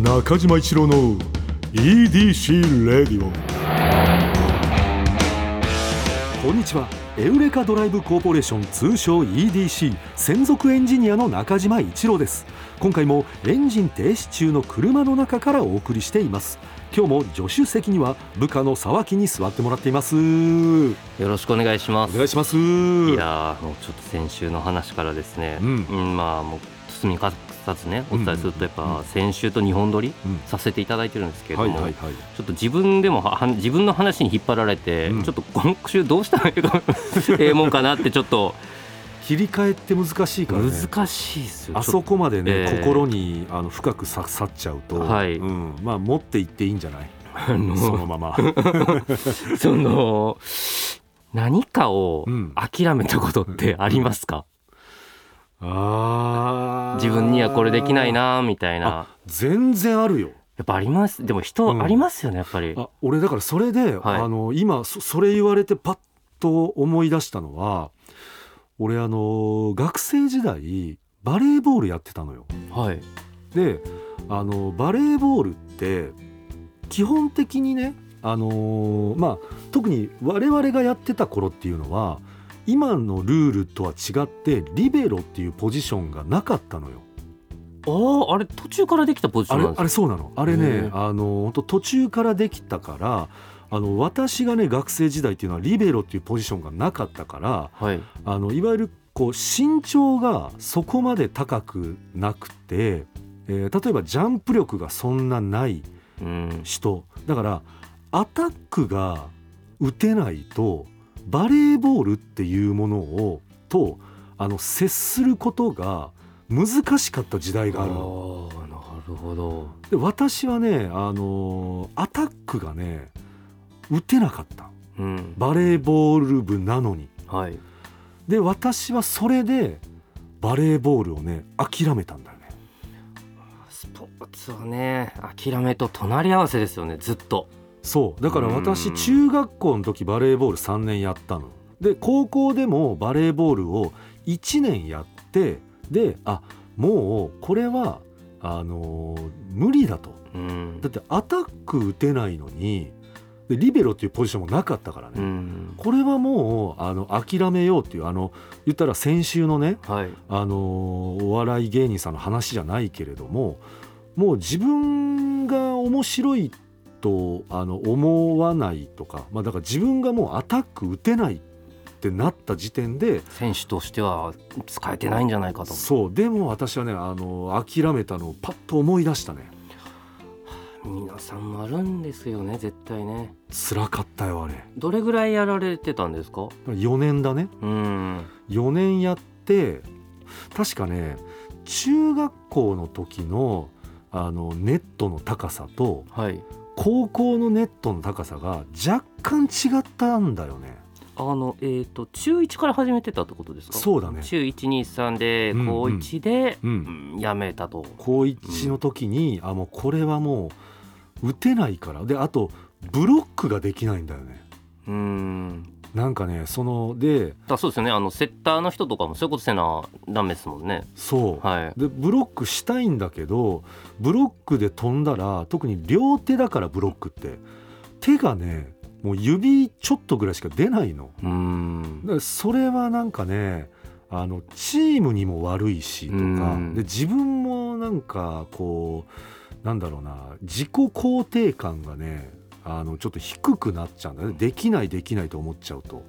中島一郎の EDC レディオこんにちは。エウレカドライブコーポレーション通称 EDC 専属エンジニアの中島一郎です。今回もエンジン停止中の車の中からお送りしています。今日も助手席には部下の沢木に座ってもらっています。よろしくお願いします。お願いします。いやもうちょっと先週の話からですね、うん。うん、まあもう包み隠さずねお伝えするとやっぱ先週と2本撮りさせていただいてるんですけれども、ちょっと自分でもは自分の話に引っ張られて、うん、ちょっと今週どうしたら ええもんかなってちょっと。切り替えって難しいからね。難しいですよ。あそこまでね、えー、心にあの深く刺さっちゃうと、はい。うん、まあ持っていっていいんじゃない？あのそのまま。その何かを諦めたことってありますか、あ自分にはこれできないなみたいな。全然あるよ。やっぱあります。でも人ありますよね、うん、やっぱり。あ俺だからそれで、はい、あの今それ言われてパッと思い出したのは俺あの学生時代バレーボールやってたのよ。はい、であのバレーボールって基本的にねあのまあ特に我々がやってた頃っていうのは今のルールとは違ってリベロっていうポジションがなかったのよ。あああれ途中からできたポジションあれあれそうなの。あれねあの本当途中からできたからあの私がね学生時代っていうのはリベロっていうポジションがなかったから、はい、あのいわゆるこう身長がそこまで高くなくて、えー、例えばジャンプ力がそんなない人、うん、だからアタックが打てないとバレーボールっていうものをとあの接することが難しかった時代があるの。なるほどで私はねあのアタックがね打てなかった、うん、バレーボール部なのに。はい、で私はそれでバレーボールをね諦めたんだよね。スポーツはね諦めと隣り合わせですよねずっと。そう。だから私中学校の時バレーボール3年やったの。で高校でもバレーボールを1年やってであもうこれはあのー、無理だと、うん、だってアタック打てないのにでリベロっていうポジションもなかったからね、うん、これはもうあの諦めようっていうあの言ったら先週のね、はい、あのお笑い芸人さんの話じゃないけれどももう自分が面白いとあの思わないとか、まあ、だから自分がもうアタック打てないってなった時点で選手としては使えてないんじゃないかと。そうでも私はねあの諦めたのをパッと思い出したね。皆さんあるんですよね絶対ね。辛かったよあれ。どれぐらいやられてたんですか？4年だね。うん。4年やって確かね中学校の時のあのネットの高さと、はい、高校のネットの高さが若干違ったんだよね。あのえーと、中1から始めてたってことですか？そうだね。中123で高1で、うん。うん、やめたと。高1の時に、うん、あもうこれはもう打てないから。であとブロックができないんだよね。うんなんかねそのであそうですよね。あのセッターの人とかもそういうことせなダメですもんね。そう、はい、でブロックしたいんだけどブロックで飛んだら特に両手だからブロックって。手がねもう指ちょっとぐらいしか出ないの。うん。それはなんかねあのチームにも悪いしとかで自分もなんかこうなんだろうな自己肯定感がねあのちょっと低くなっちゃうんだね。できないできないと思っちゃうと。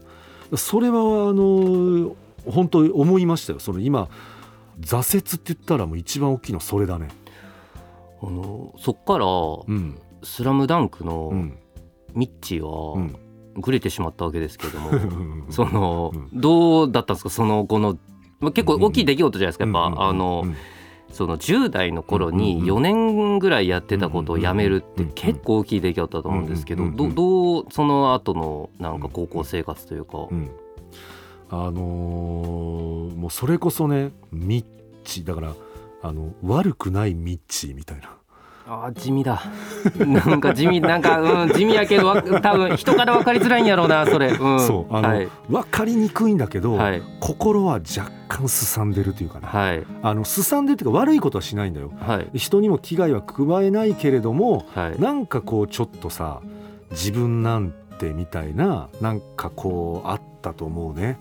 それはあの本当に思いましたよ。その今挫折って言ったらもう一番大きいのはそれだね。あのそっから「うん、スラムダンクの、うん。ミッチーは、ぐれてしまったわけですけども。その、どうだったんですか？その後の、まあ、結構大きい出来事じゃないですか。やっぱ、あの。その10代の頃に4年ぐらいやってたことをやめるって結構大きい出来事だと思うんですけどどどうその後のなんか高校生活というか。あのー、もうそれこそねミッチだからあの悪くないミッチーみたいなあ地味だ。なんか地味なんか、うん、地味やけど多分人から分かりづらいんやろうなそれ、うん、そうあの、はい、分かりにくいんだけど、はい、心は若干すさんでるというかね、はい、あのすさんでるっていうか悪いことはしないんだよ、はい、人にも危害は加えないけれども、はい、なんかこうちょっとさ自分なんてみたいななんかこうあったと思うね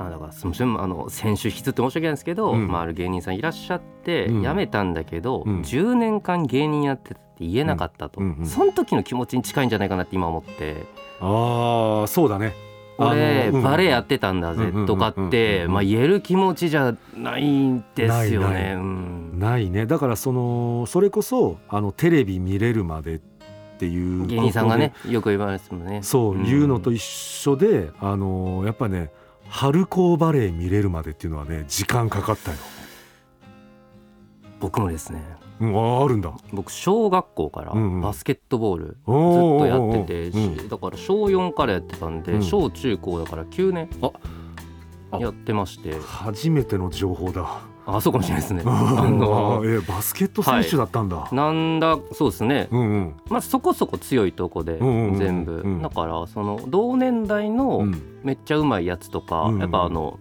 あだからすみませんあの先週引きずって申し訳ないんですけど、うん、まあ、ある芸人さんいらっしゃって、うん、辞めたんだけど、うん、10年間芸人やってって言えなかったと、うんうん、その時の気持ちに近いんじゃないかなって今思って。ああそうだね。俺、バレエやってたんだぜとかってまあ言える気持ちじゃないんですよね。ないね。だからそのそれこそあのテレビ見れるまでっていう芸人さんがねよく言われますもんね。そう、言うのと一緒であのやっぱね春高バレー見れるまでっていうのはね時間かかったよ。僕もですね、うん、ああるんだ。僕小学校からバスケットボールずっとやってて、だから小4からやってたんで、うん、小中高だから9年やってまして。初めての情報だあそうかもしれないですね。あのえバスケット選手だったんだ。はい、なんだそうですね。うんうん、まあそこそこ強いとこで全部、だからその同年代のめっちゃうまいやつとか、うん、やっぱあの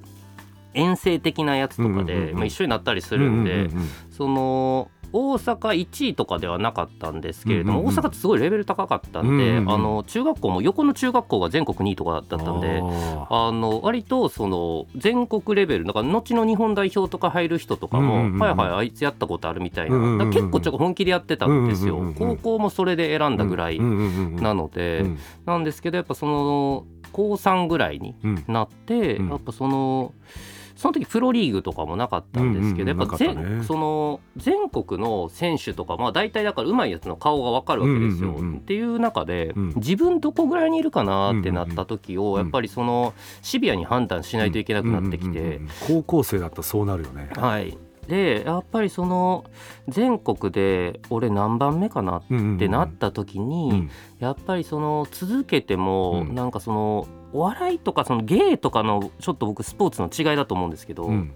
遠征的なやつとかで、まあ一緒になったりするんで、その大阪1位とかではなかったんですけれども、大阪ってすごいレベル高かったんで、あの中学校も横の中学校が全国2位とかだったんであの割とその全国レベルだから後の日本代表とか入る人とかも、はいはいあいつやったことあるみたいな、結構ちょっと本気でやってたんですよ、高校もそれで選んだぐらいなので、なんですけどやっぱその高3ぐらいになって、やっぱその。その時プロリーグとかもなかったんですけど、うんうん、やっぱ全、ね、その全国の選手とか、まあ、大体だからうまいやつの顔が分かるわけですよ。うんうんうん、っていう中で、うん、自分どこぐらいにいるかなってなった時を、やっぱりそのシビアに判断しないといけなくなってきて、高校生だったらそうなるよね。はい。でやっぱりその全国で俺何番目かなってなった時に、やっぱりその続けてもなんかそのお笑いとかその芸とかのちょっと僕スポーツの違いだと思うんですけど、うん、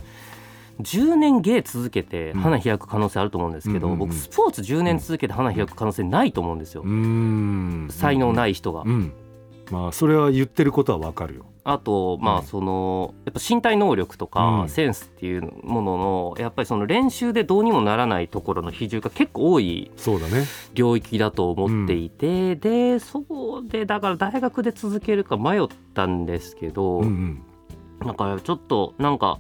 10年芸続けて花開く可能性あると思うんですけど、うん、僕スポーツ10年続けて花開く可能性ないと思うんですよ、うん、才能ない人が。まあそれは言ってることはわかるよ。あとまあそのやっぱ身体能力とかセンスっていうもののやっぱりその練習でどうにもならないところの比重が結構多い領域だと思っていて、でそうでだから大学で続けるか迷ったんですけど、だからちょっとなんか。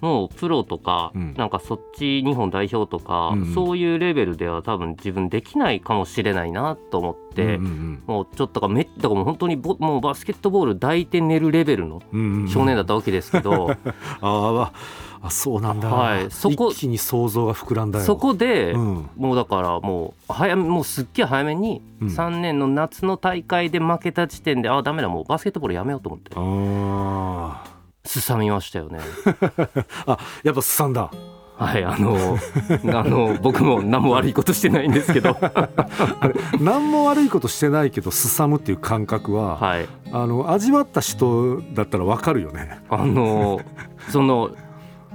もうプロとか、うん、なんかそっち日本代表とか、うんうん、そういうレベルでは多分自分できないかもしれないなと思って、うんうん、もうちょっとかめだから本当にぼもうバスケットボール抱いて寝るレベルの少年だったわけですけど、うんうん、ああそうなんだ、はい、そこ一気に想像が膨らんだよ。そこで、うん、もうだからもう早めもうすっげえ早めに3年の夏の大会で負けた時点で、うん、ああダメだもうバスケットボールやめようと思って。あすさみましたよね。あやっぱすさんだ。はいあの あの僕も何も悪いことしてないんですけど。何も悪いことしてないけどすさむっていう感覚は、はい、あの味わった人だったらわかるよね。あのその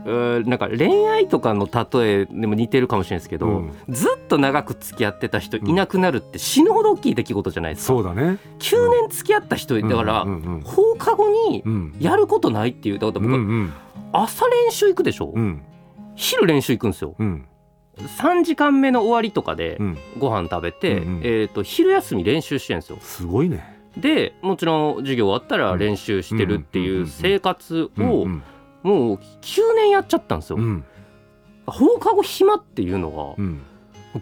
なんか恋愛とかの例えでも似てるかもしれないですけど、うん、ずっと長く付き合ってた人いなくなるって死ぬほど大きい出来事じゃないですか、そうだね。9年付き合った人だから、放課後にやることないっていうだから僕、朝練習行くでしょ、うん、昼練習行くんですよ、うん、3時間目の終わりとかでご飯食べて、うんうん、えーと、昼休み練習してるんですよ。すごいね。でもちろん授業終わったら練習してるっていう生活をもう9年やっちゃったんですよ、うん、放課後暇っていうのが、うん、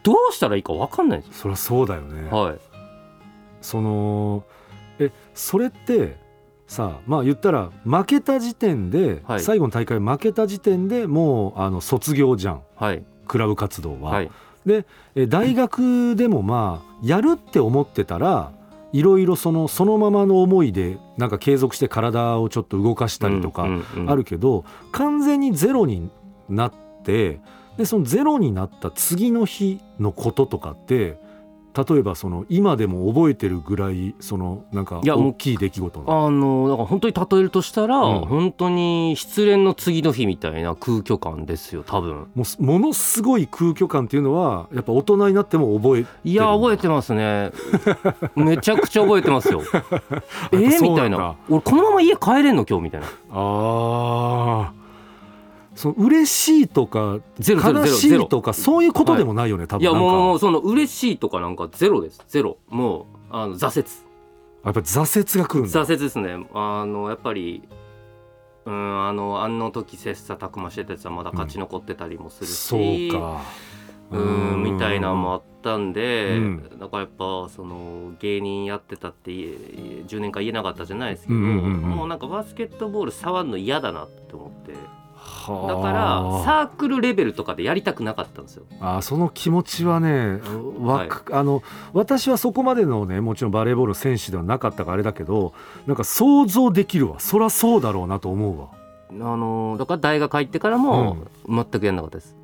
どうしたらいいか分かんないですそりゃそうだよね。はい。そのえそれってさあまあ言ったら負けた時点で、はい、最後の大会負けた時点でもうあの卒業じゃん、はい、クラブ活動は。はい、で大学でもまあやるって思ってたらいろいろそのそのままの思いでなんか継続して体をちょっと動かしたりとかあるけど、完全にゼロになってでそのゼロになった次の日のこととかって例えばその今でも覚えてるぐらいそのなんか大きい出来事あのだから本当に例えるとしたら、うん、本当に失恋の次の日みたいな空虚感ですよ多分。もうものすごい空虚感っていうのはやっぱ大人になっても覚えいや覚えてますね。めちゃくちゃ覚えてますよ。えー、みたいな。俺このまま家帰れんの？今日みたいな。ああその嬉しいとか悲しいとかそういうことでもないよね、はい、多分いやもうその嬉しいとかなんかゼロです。ゼロ。もうあの挫折。やっぱ挫折が来るんだ。挫折ですね。あのやっぱりうんあのあの時切磋琢磨してたやつはまだ勝ち残ってたりもするそうか。うんみたいなのもあったんで、うん、だからやっぱその芸人やってたって10年間言えなかったじゃないですけど、うんうんうん、もうなんかバスケットボール触るの嫌だなって思って。だからサークルレベルとかでやりたくなかったんですよ。あその気持ちはねわ、はい、あの私はそこまでのねもちろんバレーボール選手ではなかったからあれだけどなんか想像できるわそりゃそうだろうなと思うわ。あのだから大学入ってからも全くやんなかったです。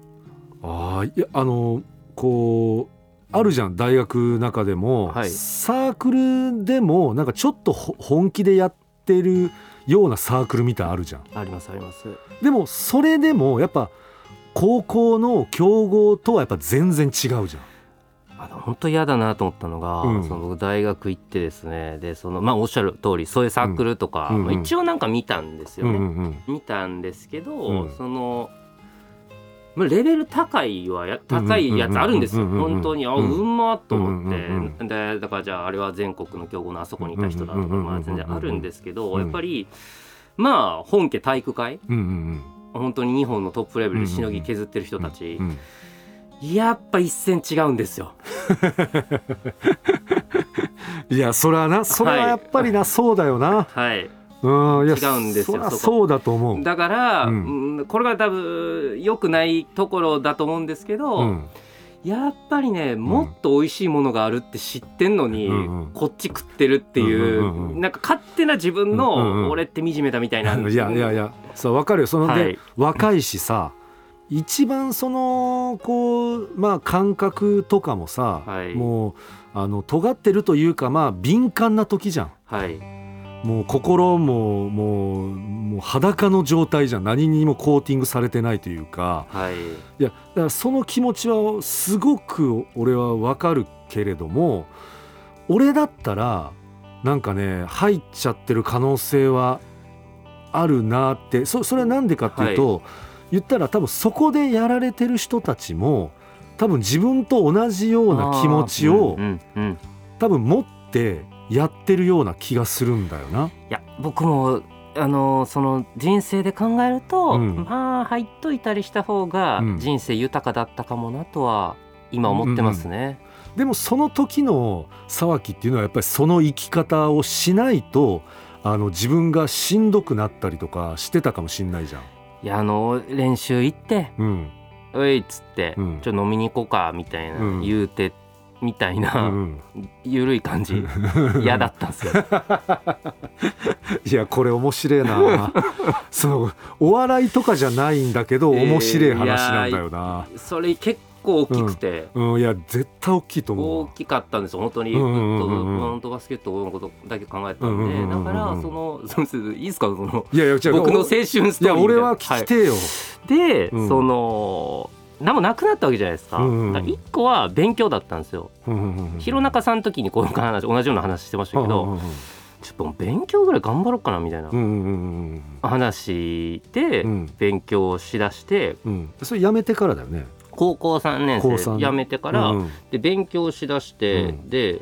うん、あいやあのこうあるじゃん大学中でも、はい、サークルでもなんかちょっと本気でやってるようなサークルみたいあるじゃん。ありますあります。でもそれでもやっぱ高校の強豪とはやっぱ全然違うじゃん。あの本当嫌だなと思ったのが、うん、その僕大学行ってですねでそのまあおっしゃる通りそういうサークルとか、うんうん、一応なんか見たんですよね、うんうん、見たんですけど、うん、そのレベル高いはや高いやつあるんですよ、本当にあうんまと思って、でだからじゃああれは全国の強豪のあそこにいた人だとか、まあ、全然あるんですけど、やっぱりまあ本家体育会、本当に日本のトップレベルでしのぎ削ってる人たち、やっぱ一線違うんですよ。いやそれはなそれはやっぱりな、そうだよな。はいうん、違うんですよそうだと思う。だから、うん、これが多分良くないところだと思うんですけど、うん、やっぱりねもっと美味しいものがあるって知ってんのに、うんこっち食ってるっていう、うんうん、なんか勝手な自分の、俺って惨めだみたいな、いやいやいやそう分かるよ。そので、はい、若いしさ一番そのこうまあ感覚とかもさ、はい、もうあの尖ってるというかまあ敏感な時じゃん。はいもう心ももうもう裸の状態じゃ何にもコーティングされてないというか、はい、いやだからその気持ちはすごく俺は分かるけれども俺だったらなんかね入っちゃってる可能性はあるなってそそれは何でかっていうと、はい、言ったら多分そこでやられてる人たちも多分自分と同じような気持ちを、うんうん、多分持ってやってるような気がするんだよな。いや僕もあのその人生で考えると、うん、まあ入っといたりした方が人生豊かだったかもなとは今思ってますね。うんうんでもその時の沢木っていうのはやっぱりその生き方をしないとあの自分がしんどくなったりとかしてたかもしんないじゃん。いやあの練習行って「うん、おい」っつって、うん、ちょっと飲みに行こうか」みたいな言うてみたいな、緩い感じ。嫌だったんですよ。いやこれ面白いな。そのお笑いとかじゃないんだけど面白い話なんだよな、えー、それ結構大きくて、うん、うん、いや絶対大きいと思う。大きかったんですよ本当に、本当バスケットのことだけ考えたんで、だからそのそういいですか？そのいやいや僕の青春ストーリーいや俺は聞きてよ、はい、で、うん、その何もなくなったわけじゃないですか,、うん1個は勉強だったんですよ、弘中さんの時にこの話同じような話してましたけど、ちょっと勉強ぐらい頑張ろうかなみたいな話で勉強しだして、それやめてからだよね。高校3年生やめてから、で勉強しだして、で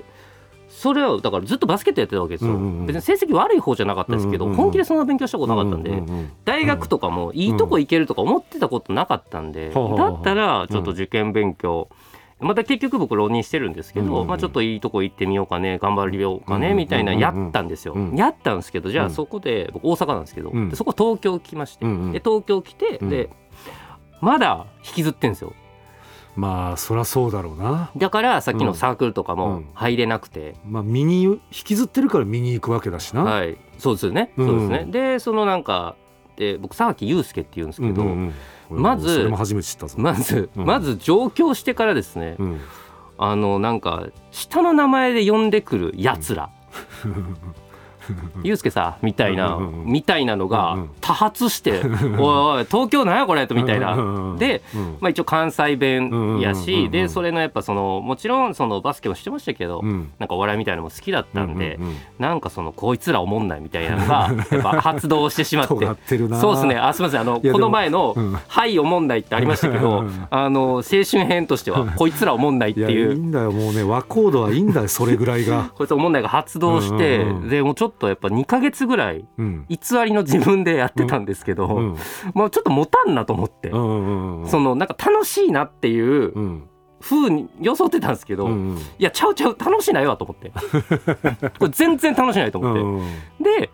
それをだからずっとバスケットやってたわけですよ、うんうん、別に成績悪い方じゃなかったですけど、うんうん、本気でそんな勉強したことなかったんで、うんうん、大学とかもいいとこ行けるとか思ってたことなかったんで、うん、だったらちょっと受験勉強、また結局僕浪人してるんですけど、うんうん、まあ、ちょっといいとこ行ってみようかね頑張りようかねみたいなやったんですよ、やったんですけどじゃあそこで僕大阪なんですけど、でそこ東京来まして、で東京来て、でまだ引きずってんですよまあそりゃそうだろうな。だからさっきのサークルとかも入れなくて、うん、まあ見に引きずってるから見に行くわけだしな。はい。そうですよね、そうですね。でそのなんかで僕沢木祐介っていうんですけど、うんうんまず、まず、まず上京してからですね、あのなんか下の名前で呼んでくるやつら、ユうスケさみたいな、みたいなのが多発して「おいおい東京なんやこれ」とみたいな。で、まあ、一応関西弁やしでそれのやっぱそのもちろんそのバスケもしてましたけど、なんかお笑いみたいなのも好きだったんで、なんかそのこいつらおもんないみたいなのが やっぱ発動してしまって。そうですね。あすみません。あのこの前の「はいおもんない」ってありましたけどあの青春編としては「こいつらおもんない」っていう。いいんだよもうね和コードはいいんだよそれぐらいが。こいつおもんないが発動してでもうちょっととやっぱ2か月ぐらい偽りの自分でやってたんですけど、うん、まあちょっと持たんなと思って、うんうん、そのなんか楽しいなっていう風に装ってたんですけど、うんうん、いやちゃうちゃう楽しないわと思って。これ全然楽しないと思って、うんうん、で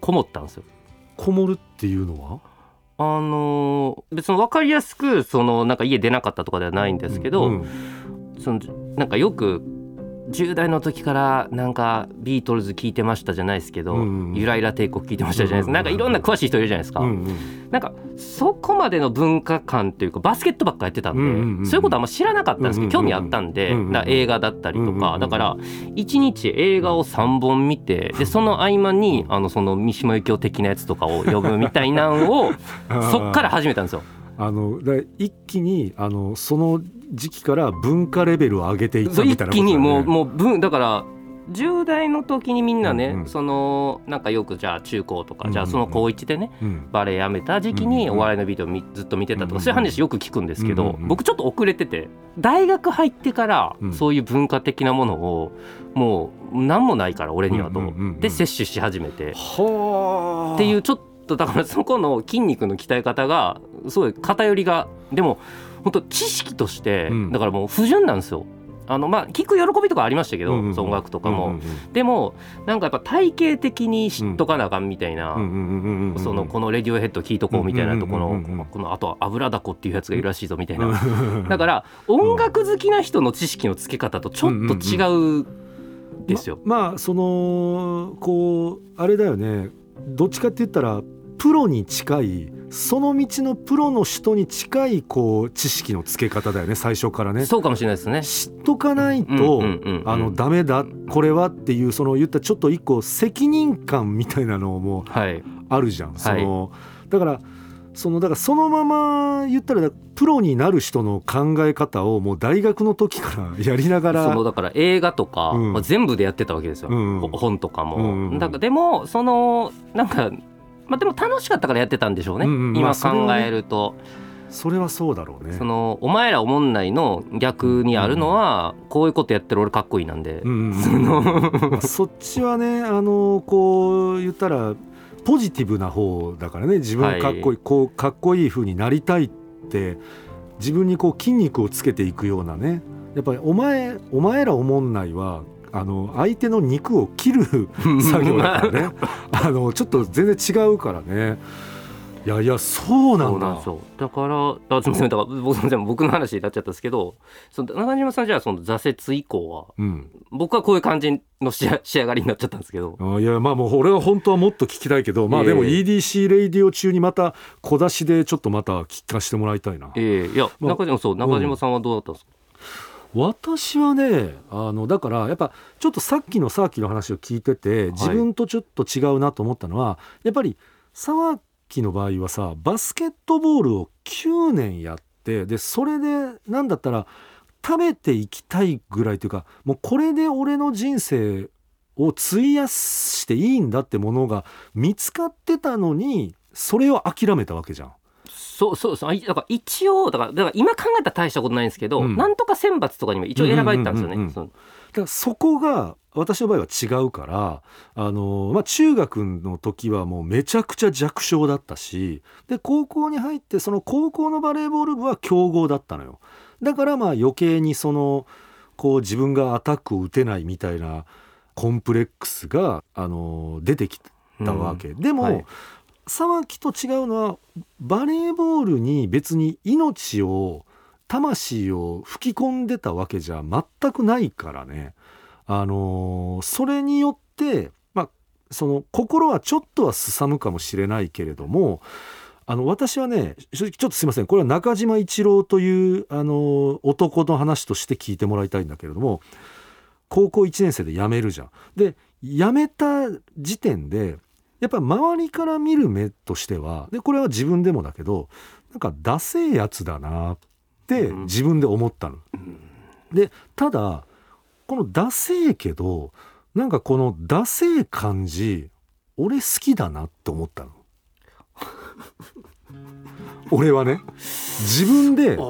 こもったんですよ。こもるっていうのは？あの別に分かりやすくそのなんか家出なかったとかではないんですけど、うんうん、そのなんかよく10代の時からなんかビートルズ聞いてましたじゃないですけど、うんうん、ゆらゆら帝国聞いてましたじゃないです。か、なんかいろんな詳しい人いるじゃないですか、うんうん、なんかそこまでの文化観っていうかバスケットばっかやってたんで、うんうんうん、そういうことあんま知らなかったんですけど、興味あったんで、うんうん、映画だったりとか、だから1日映画を3本見てで その合間にあのその三島由紀夫的なやつとかを呼ぶみたいなのを そっから始めたんですよ。あの一気にあのその時期から文化レベルを上げていったみたいな、ね、一気にもうもう文だから10代の時にみんなね、うんうん、そのなんかよくじゃあ中高とか、うんうん、じゃあその高1でね、うん、バレエやめた時期にお笑いのビデオずっと見てたとか、うんうん、そういう話よく聞くんですけど、うんうん、僕ちょっと遅れてて大学入ってからそういう文化的なものをもう何もないから俺にはと、で摂取し始めて、っていうちょっとだからそこの筋肉の鍛え方がすごい偏りがでも本当知識として、だからもう不純なんですよ。あのまあ聞く喜びとかありましたけど、うんうん、音楽とかも、うんうんうん、でもなんかやっぱ体系的に知っとかなあかんみたいな、そのこのレディオヘッド聞いとこうみたいなとこの、このあとは油だこっていうやつがいるらしいぞみたいな。だから音楽好きな人の知識のつけ方とちょっと違うですよ。ままあそのこうあれだよね。どっちかって言ったらプロに近いその道のプロの人に近いこう知識のつけ方だよね最初からね。そうかもしれないですね。知っとかないと、あのダメだこれはっていうその言ったちょっと一個責任感みたいなのもあるじゃん、はい、その、だからそのだからそのまま言ったらプロになる人の考え方をもう大学の時からやりながらそのだから映画とか、うん、全部でやってたわけですよ、うん、本とかも、うん、だからでもそのなんかまあ、でも楽しかったからやってたんでしょうね、うんうん、今考えると。それはそうだろうね。そのお前らおもんないの逆にあるのは、こういうことやってる俺かっこいいなんで、うんうん、そのそっちはねあのこう言ったらポジティブな方だからね。自分かっこいい、はい、こうかっこいい風になりたいって自分にこう筋肉をつけていくようなね。やっぱりお前お前らおもんないはあの相手の肉を切る 作業だからね。あのちょっと全然違うからね。いやいやそうなんだ。だからあすみません。だから僕僕の話になっちゃったんですけどその中島さんじゃあその挫折以降は、うん、僕はこういう感じの 仕上がりになっちゃったんですけど。あいやまあもう俺は本当はもっと聞きたいけどまあでも EDC レイディオ中にまた小出しでちょっとまた聞かせてもらいたいな。ええ。ー、いや、まあ、中島そう中島さんはどうだったんですか、うん私はねあのだからやっぱちょっとさっきのサーキの話を聞いてて自分とちょっと違うなと思ったのは、はい、やっぱり沢木の場合はさバスケットボールを9年やってでそれで何だったら食べていきたいぐらいというかもうこれで俺の人生を費やしていいんだってものが見つかってたのにそれを諦めたわけじゃん。そうそうそう。だから一応だからだから今考えたら大したことないんですけど、うん、なんとか選抜とかにも一応選ばれてたんですよね。だからそこが私の場合は違うからあの、まあ、中学の時はもうめちゃくちゃ弱小だったしで高校に入ってその高校のバレーボール部は強豪だったのよ。だからまあ余計にそのこう自分がアタックを打てないみたいなコンプレックスがあの出てきたわけ、うん、でも、はい沢木と違うのはバレーボールに別に命を魂を吹き込んでたわけじゃ全くないからね。あのー、それによって、まあ、その心はちょっとはすさむかもしれないけれどもあの私はね正直ちょっとすいませんこれは中島一郎というあの男の話として聞いてもらいたいんだけれども高校1年生で辞めるじゃん。で辞めた時点でやっぱ周りから見る目としてはでこれは自分でもだけどなんかダセえやつだなって自分で思ったの。でただこのダセえけどなんかこのダセえ感じ俺好きだなって思ったの。俺はね自分で俺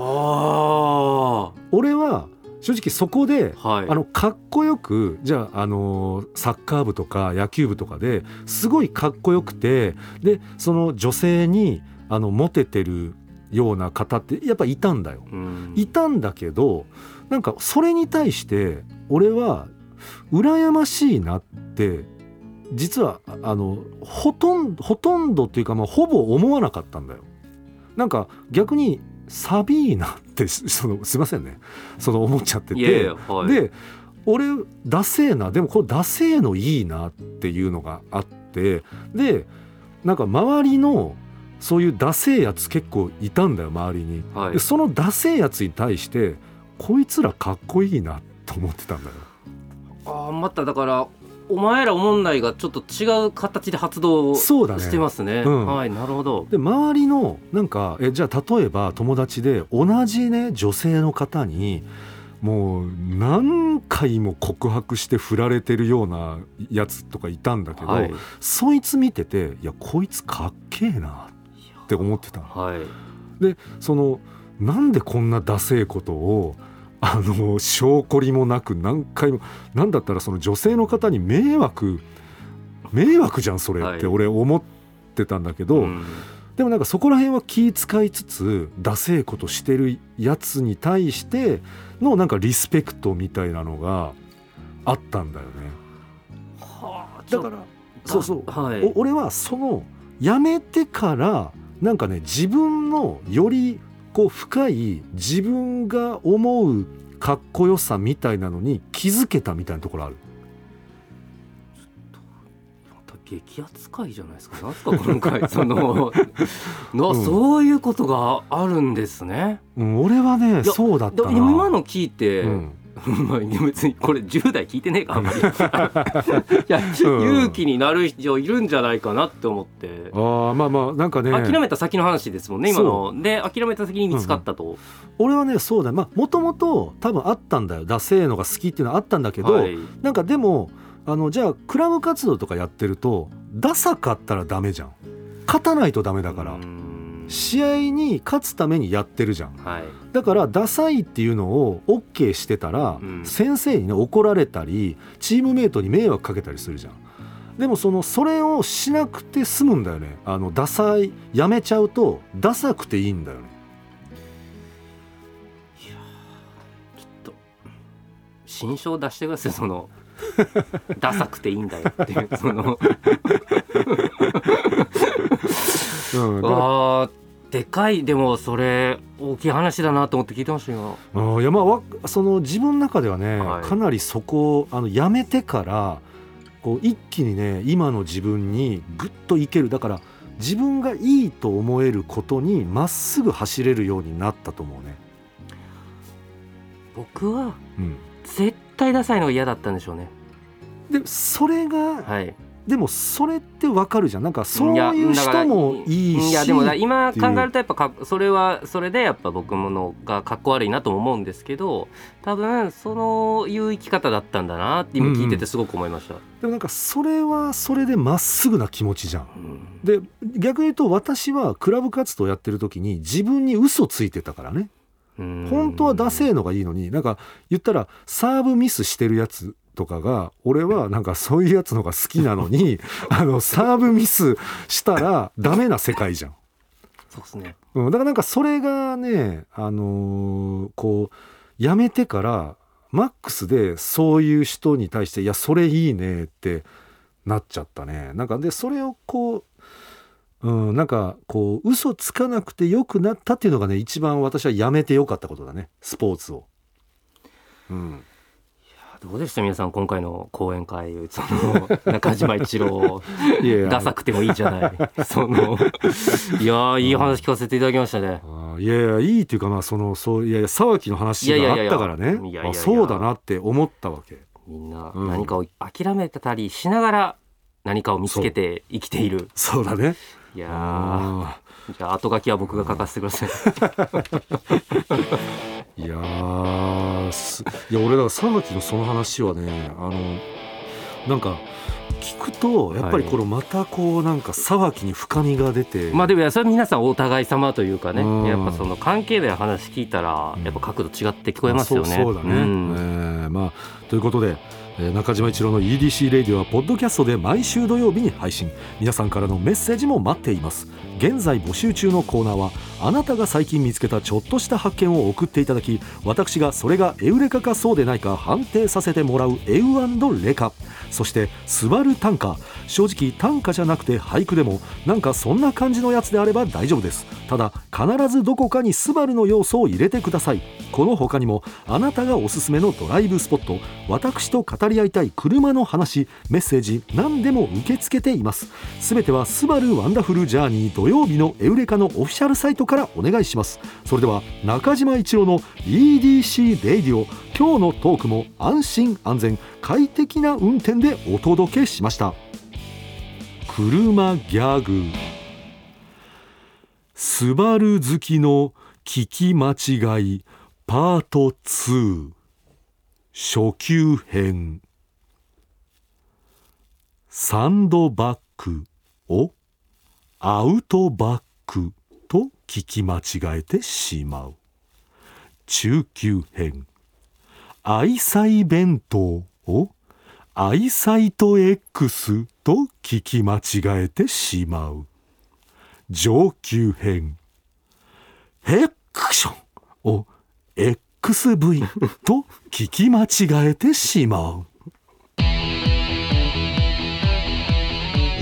は正直そこで、はい、あのかっこよくじゃあ、あのサッカー部とか野球部とかですごいかっこよくてでその女性にあのモテてるような方ってやっぱいたんだよ。いたんだけどなんかそれに対して俺は羨ましいなって実はあのほとんどほとんどっていうか、まあ、ほぼ思わなかったんだよ。なんか逆にサビーなってそのすいませんね。その思っちゃってて、はい、で俺ダセーなでもこれダセーのいいなっていうのがあってでなんか周りのそういうダセーやつ結構いたんだよ周りに、はい、でそのダセーやつに対してこいつらかっこいいなと思ってたんだよ。あまただからお前らおもんないがちょっと違う形で発動してますね。ね。うん、はいなるほど。で周りのなんかえじゃあ例えば友達で同じね女性の方にもう何回も告白して振られてるようなやつとかいたんだけど、はい、そいつ見てていやこいつかっけえなって思ってた。はい、でそのなんでこんなダセえことをあの証拠りもなく何回も何だったらその女性の方に迷惑迷惑じゃんそれって俺思ってたんだけど、はいでもなんかそこら辺は気遣いつつダセえことしてるやつに対してのなんかリスペクトみたいなのがあったんだよね。はあ、だからそうそう、はい、俺はそのやめてからなんかね自分のよりこう深い自分が思うかっこよさみたいなのに気づけたみたいなところある激扱いじゃないですか。なんですか今回その の、うん、そういうことがあるんですね。うん、俺はねそうだった今の聞いて、うん、まあ 別にこれ10代聞いてねえかあんまり。いや、勇気になる人いるんじゃないかなって思って。あまあまあなんかね。諦めた先の話ですもんね今の。で諦めた先に見つかったと、うん、俺はねそうだ。まあもともと多分あったんだよ。ダセーのが好きっていうのはあったんだけど、はい、なんかでもあのじゃあクラブ活動とかやってるとダサかったらダメじゃん。勝たないとダメだから。試合に勝つためにやってるじゃん、はい、だからダサいっていうのを OK してたら、うん、先生にね怒られたりチームメートに迷惑かけたりするじゃん。でもそのそれをしなくて済むんだよね。あのダサいやめちゃうとダサくていいんだよね。いやちょっと。新書を出してくださいそのダサくていいんだよっていうその。うん、あでかいでもそれ大きい話だなと思って聞いてましたよ。あいやまあその自分の中ではね、はい、かなりそこあのやめてからこう一気にね今の自分にぐっといけるだから自分がいいと思えることにまっすぐ走れるようになったと思うね。僕は、うん、絶対ダサいのが嫌だったんでしょうね。でそれが、はい、でもそれってわかるじゃん。なんかそういう人もいいし。いやでも今考えるとやっぱかそれはそれでやっぱ僕ものがかっこ悪いなと思うんですけど多分そのいう生き方だったんだなって今聞いててすごく思いました、うん、でもなんかそれはそれでまっすぐな気持ちじゃん、うん、で逆に言うと私はクラブ活動やってる時に自分に嘘ついてたからね。本当はダセーのがいいのになんか言ったらサーブミスしてるやつとかが俺はなんかそういうやつのが好きなのに あのサーブミスしたらダメな世界じゃん。そうですね、うん、だからなんかそれがねあのー、こうやめてからマックスでそういう人に対していやそれいいねってなっちゃったね。なんかでそれをこう、うん、なんかこう嘘つかなくてよくなったっていうのがね一番私はやめてよかったことだねスポーツを。うんどうでした？皆さん今回の講演会その中島一郎。ダサくてもいいじゃない。そのいやいい話聞かせていただきましたね。いやいやいいっていうかまあそのそういやいや沢木の話があったからね。そうだなって思ったわけ。みんな何かを諦めたりしながら何かを見つけて生きている。そうだね。いやじゃあ後書きは僕が書かせてください いやいや俺だから沢木のその話はねあのなんか聞くとやっぱりこれまたこうなんか沢木に深みが出て、まあでもそれ皆さんお互い様というかねやっぱその関係で話聞いたらやっぱ角度違って聞こえますよね。そうだね、うん、えー、まあ、ということで中島一郎の EDC レディオはポッドキャストで毎週土曜日に配信。皆さんからのメッセージも待っています。現在募集中のコーナーはあなたが最近見つけたちょっとした発見を送っていただき私がそれがエウレカかそうでないか判定させてもらうエウレカ。そして「スバル短歌」正直短歌じゃなくて俳句でもなんかそんな感じのやつであれば大丈夫です。ただ必ずどこかにスバルの要素を入れてください。この他にもあなたがおすすめのドライブスポット。私と語り合いたい車の話。メッセージ何でも受け付けています。すべてはスバルワンダフルジャーニー土曜日のエウレカのオフィシャルサイトからお願いします。それでは中島一郎の EDC レイディオ今日のトークも安心安全。快適な運転でお届けしました。車ギャグ。スバル好きの聞き間違いパート2初級編。サンドバッグをアウトバッグと聞き間違えてしまう。中級編。愛妻弁当。をアイサイト X と聞き間違えてしまう。上級編。ヘクション。を XV と聞き間違えてしまう。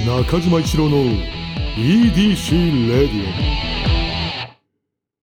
中島一郎の EDC レディオ。